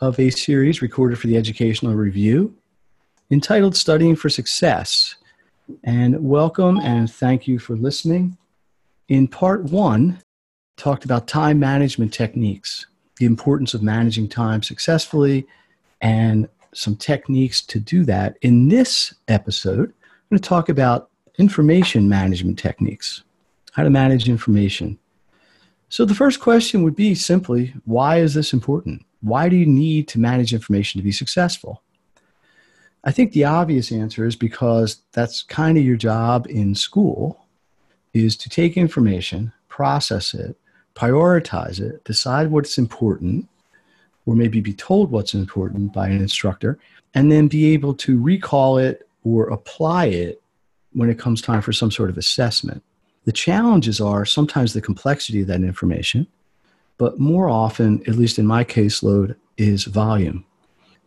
of a series recorded for the Educational Review entitled Studying for Success. And welcome and thank you for listening. In part one, talked about time management techniques, the importance of managing time successfully, and some techniques to do that. In this episode, I'm going to talk about information management techniques, how to manage information. So, the first question would be simply why is this important? Why do you need to manage information to be successful? I think the obvious answer is because that's kind of your job in school is to take information, process it, prioritize it, decide what's important, or maybe be told what's important by an instructor, and then be able to recall it or apply it when it comes time for some sort of assessment. The challenges are sometimes the complexity of that information, but more often, at least in my caseload, is volume.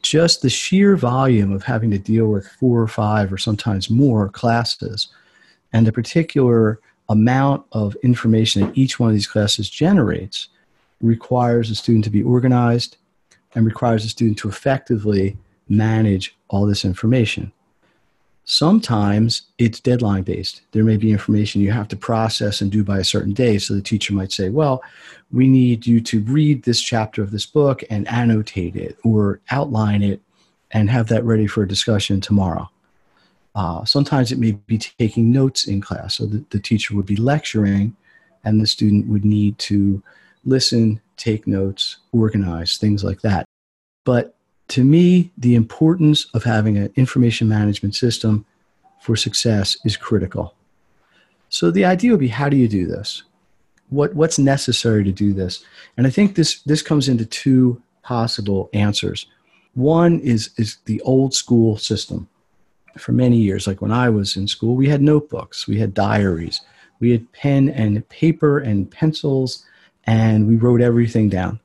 Just the sheer volume of having to deal with four or five or sometimes more classes and the particular amount of information that each one of these classes generates requires a student to be organized and requires a student to effectively manage all this information. Sometimes it's deadline based. There may be information you have to process and do by a certain day. So the teacher might say, Well, we need you to read this chapter of this book and annotate it or outline it and have that ready for a discussion tomorrow. Uh, sometimes it may be taking notes in class. So the, the teacher would be lecturing and the student would need to listen, take notes, organize, things like that. But to me, the importance of having an information management system for success is critical. So the idea would be how do you do this? What, what's necessary to do this? And I think this, this comes into two possible answers. One is, is the old school system. For many years, like when I was in school, we had notebooks, we had diaries, we had pen and paper and pencils, and we wrote everything down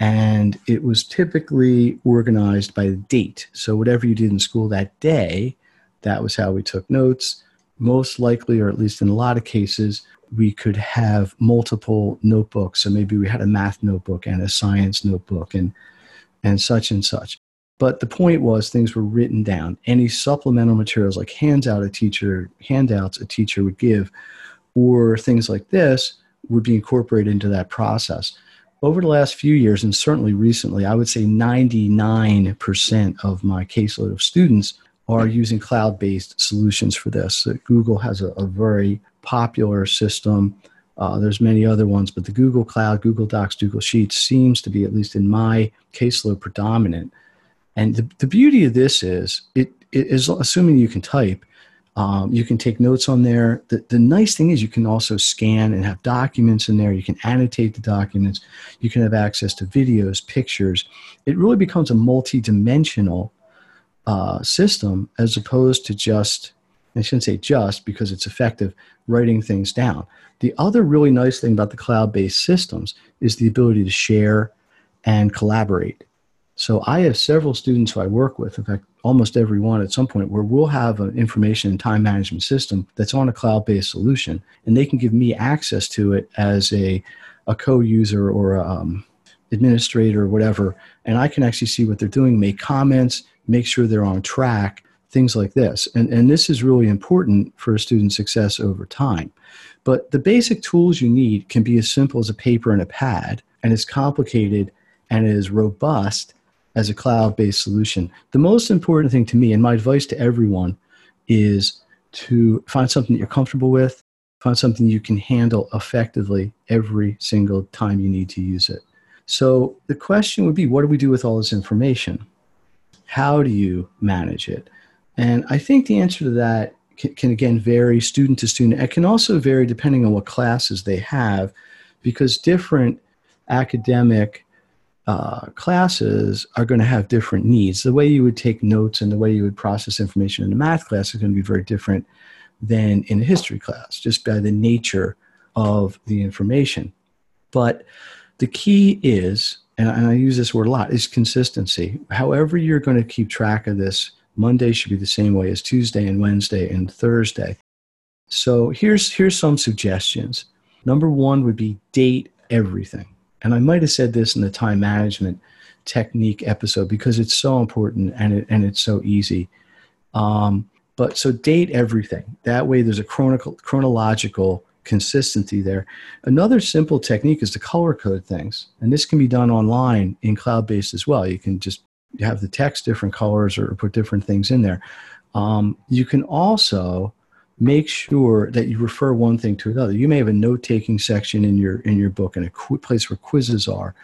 and it was typically organized by date. So whatever you did in school that day, that was how we took notes. Most likely, or at least in a lot of cases, we could have multiple notebooks. So maybe we had a math notebook and a science notebook and and such and such. But the point was things were written down. Any supplemental materials like handout a teacher, handouts a teacher would give, or things like this would be incorporated into that process over the last few years, and certainly recently, I would say 99% of my caseload of students are using cloud based solutions for this. Google has a, a, very popular system. Uh, there's many other ones, but the Google Cloud, Google Docs, Google Sheets seems to be, at least in my caseload, predominant. And the, the beauty of this is, it, it is assuming you can type, um, you can take notes on there. The, the nice thing is you can also scan and have documents in there. You can annotate the documents. You can have access to videos, pictures. It really becomes a multi-dimensional uh, system as opposed to just, I shouldn't say just because it's effective, writing things down. The other really nice thing about the cloud-based systems is the ability to share and collaborate. So I have several students who I work with, in fact, almost every one at some point, where we'll have an information and time management system that's on a cloud based solution, and they can give me access to it as a, a co user or um, administrator or whatever, and I can actually see what they're doing, make comments, make sure they're on track, things like this. And, and this is really important for a student's success over time. But the basic tools you need can be as simple as a paper and a pad, and as complicated and as robust as a cloud based solution. The most important thing to me, and my advice to everyone, is to find something that you're comfortable with, find something you can handle effectively every single time you need to use it. So the question would be what do we do with all this information? How do you manage it? And I think the answer to that can, can again vary student to student. It can also vary depending on what classes they have because different academic uh, classes are going to have different needs. The way you would take notes and the way you would process information in a math class is going to be very different than in a history class, just by the nature of the information. But the key is, and I use this word a lot, is consistency. However, you're going to keep track of this, Monday should be the same way as Tuesday and Wednesday and Thursday. So here's here's some suggestions. Number one would be date everything. And I might have said this in the time management technique episode because it's so important and it, and it's so easy. Um, but so date everything. That way, there's a chronicle, chronological consistency there. Another simple technique is to color code things, and this can be done online in cloud based as well. You can just have the text different colors or put different things in there. Um, you can also make sure that you refer one thing to another. You may have a note-taking section in your in your book and a qu- place where quizzes are,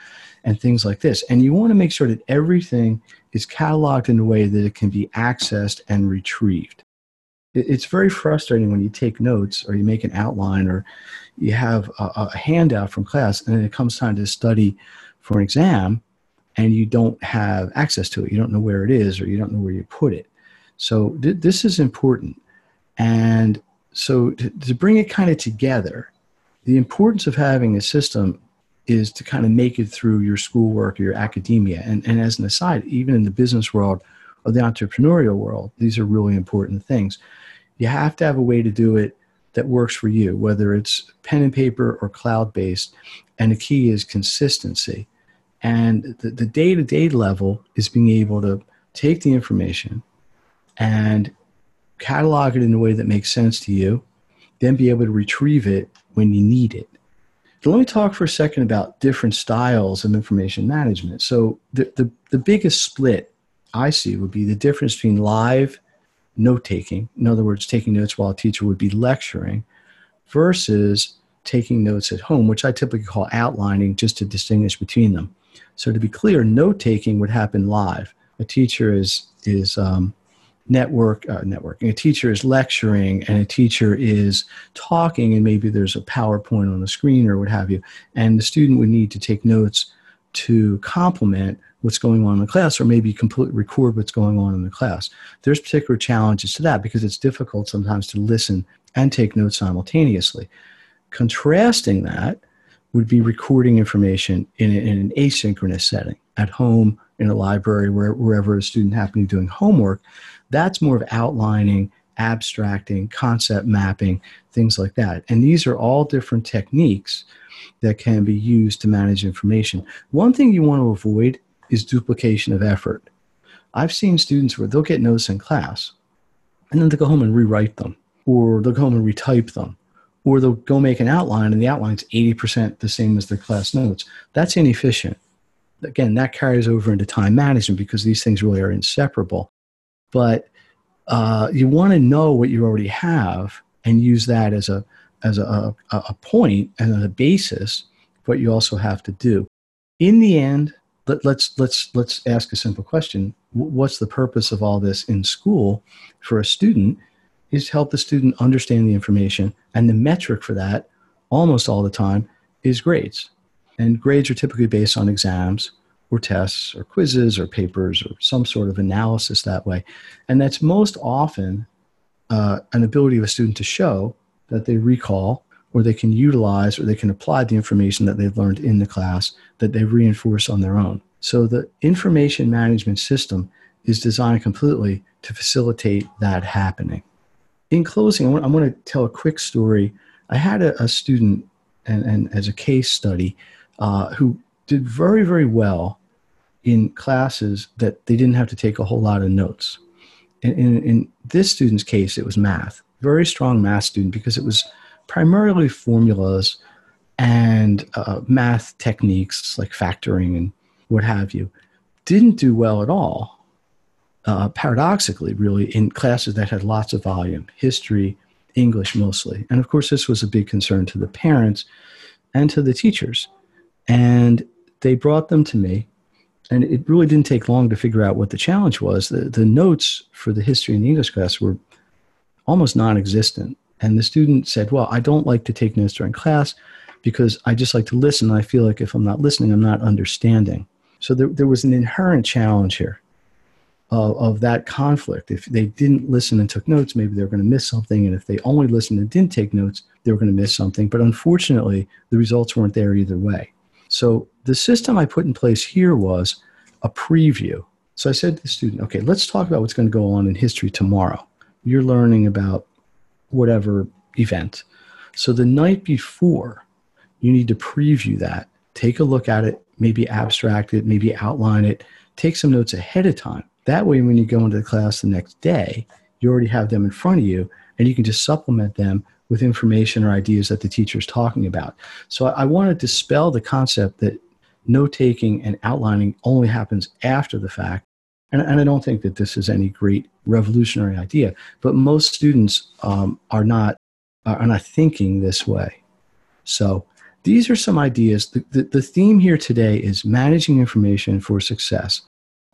and things like this. And you want to make sure that everything is cataloged in a way that it can be accessed and retrieved. It's very frustrating when you take notes or you make an outline or you have a, a handout from class and then it comes time to study for an exam and you don't have access to it. You don't know where it is or you don't know where you put it. So th- this is important and so to, to bring it kind of together, the importance of having a system is to kind of make it through your schoolwork or your academia. And, and as an aside, even in the business world or the entrepreneurial world, these are really important things. You have to have a way to do it that works for you, whether it's pen and paper or cloud based. And the key is consistency. And the day to day level is being able to take the information and catalog it in a way that makes sense to you, then be able to retrieve it when you need it. So let me talk for a second about different styles of information management. So the, the, the biggest split I see would be the difference between live note taking, in other words, taking notes while a teacher would be lecturing, versus taking notes at home, which I typically call outlining just to distinguish between them. So to be clear, note taking would happen live. A teacher is is um, network uh, networking. A teacher is lecturing and a teacher is talking and maybe there's a powerpoint on the screen or what have you. And the student would need to take notes to complement what's going on in the class or maybe completely record what's going on in the class. There's particular challenges to that because it's difficult sometimes to listen and take notes simultaneously. Contrasting that would be recording information in, in an asynchronous setting at home in a library where, wherever a student happens to be doing homework that's more of outlining, abstracting, concept mapping, things like that. And these are all different techniques that can be used to manage information. One thing you want to avoid is duplication of effort. I've seen students where they'll get notes in class and then they'll go home and rewrite them, or they'll go home and retype them, or they'll go make an outline and the outline's 80% the same as their class notes. That's inefficient. Again, that carries over into time management because these things really are inseparable but uh, you want to know what you already have and use that as a as a, a, a point and as a basis what you also have to do. In the end let, let's let's let's ask a simple question. What's the purpose of all this in school for a student is to help the student understand the information and the metric for that almost all the time is grades. And grades are typically based on exams or tests or quizzes or papers or some sort of analysis that way. And that's most often uh, an ability of a student to show that they recall or they can utilize or they can apply the information that they've learned in the class that they reinforce on their own. So the information management system is designed completely to facilitate that happening. In closing, I want, to tell a quick story. I had a, a student, and, and, as a case study, uh, who did very, very well in classes that they didn't have to take a whole lot of notes. In, in, in, this student's case, it was math, very strong math student because it was primarily formulas and uh, math techniques like factoring and what have you. Didn't do well at all, uh, paradoxically, really, in classes that had lots of volume, history, English mostly. And of course, this was a big concern to the parents and to the teachers. And they brought them to me and it really didn't take long to figure out what the challenge was. The, the notes for the history and English class were almost non existent. And the student said, Well, I don't like to take notes during class because I just like to listen. I feel like if I'm not listening, I'm not understanding. So there, there was an inherent challenge here of, of that conflict. If they didn't listen and took notes, maybe they were going to miss something. And if they only listened and didn't take notes, they were going to miss something. But unfortunately, the results weren't there either way. So the system I put in place here was a preview. So I said to the student, okay, let's talk about what's going to go on in history tomorrow. You're learning about whatever event. So the night before, you need to preview that, take a look at it, maybe abstract it, maybe outline it, take some notes ahead of time that way, when you go into the class the next day, you already have them in front of you and you can just supplement them with information or ideas that the teacher is talking about. So I, want to dispel the concept that note taking and outlining only happens after the fact. And, and, I don't think that this is any great revolutionary idea, but most students um, are not are not thinking this way. So these are some ideas. The, the, the theme here today is managing information for success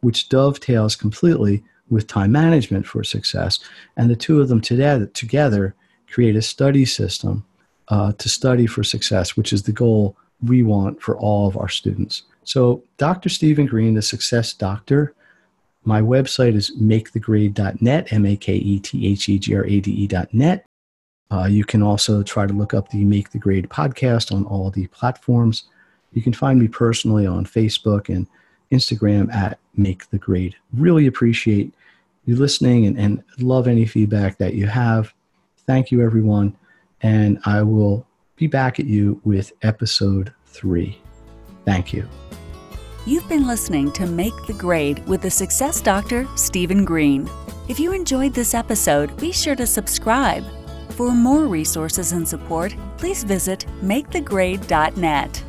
which dovetails completely with time management for success. And the two of them together, together create a study system uh, to study for success, which is the goal we want for all of our students. So, Dr. Stephen Green, the success doctor, my website is makethegrade.net, M A K E T H E G R A D E.net. Uh, you can also try to look up the Make the Grade podcast on all the platforms. You can find me personally on Facebook and Instagram at Make the Grade. Really appreciate you listening and, and love any feedback that you have. Thank you, everyone. And I will be back at you with episode three. Thank you. You've been listening to Make the Grade with the Success Doctor, Stephen Green. If you enjoyed this episode, be sure to subscribe. For more resources and support, please visit makethegrade.net.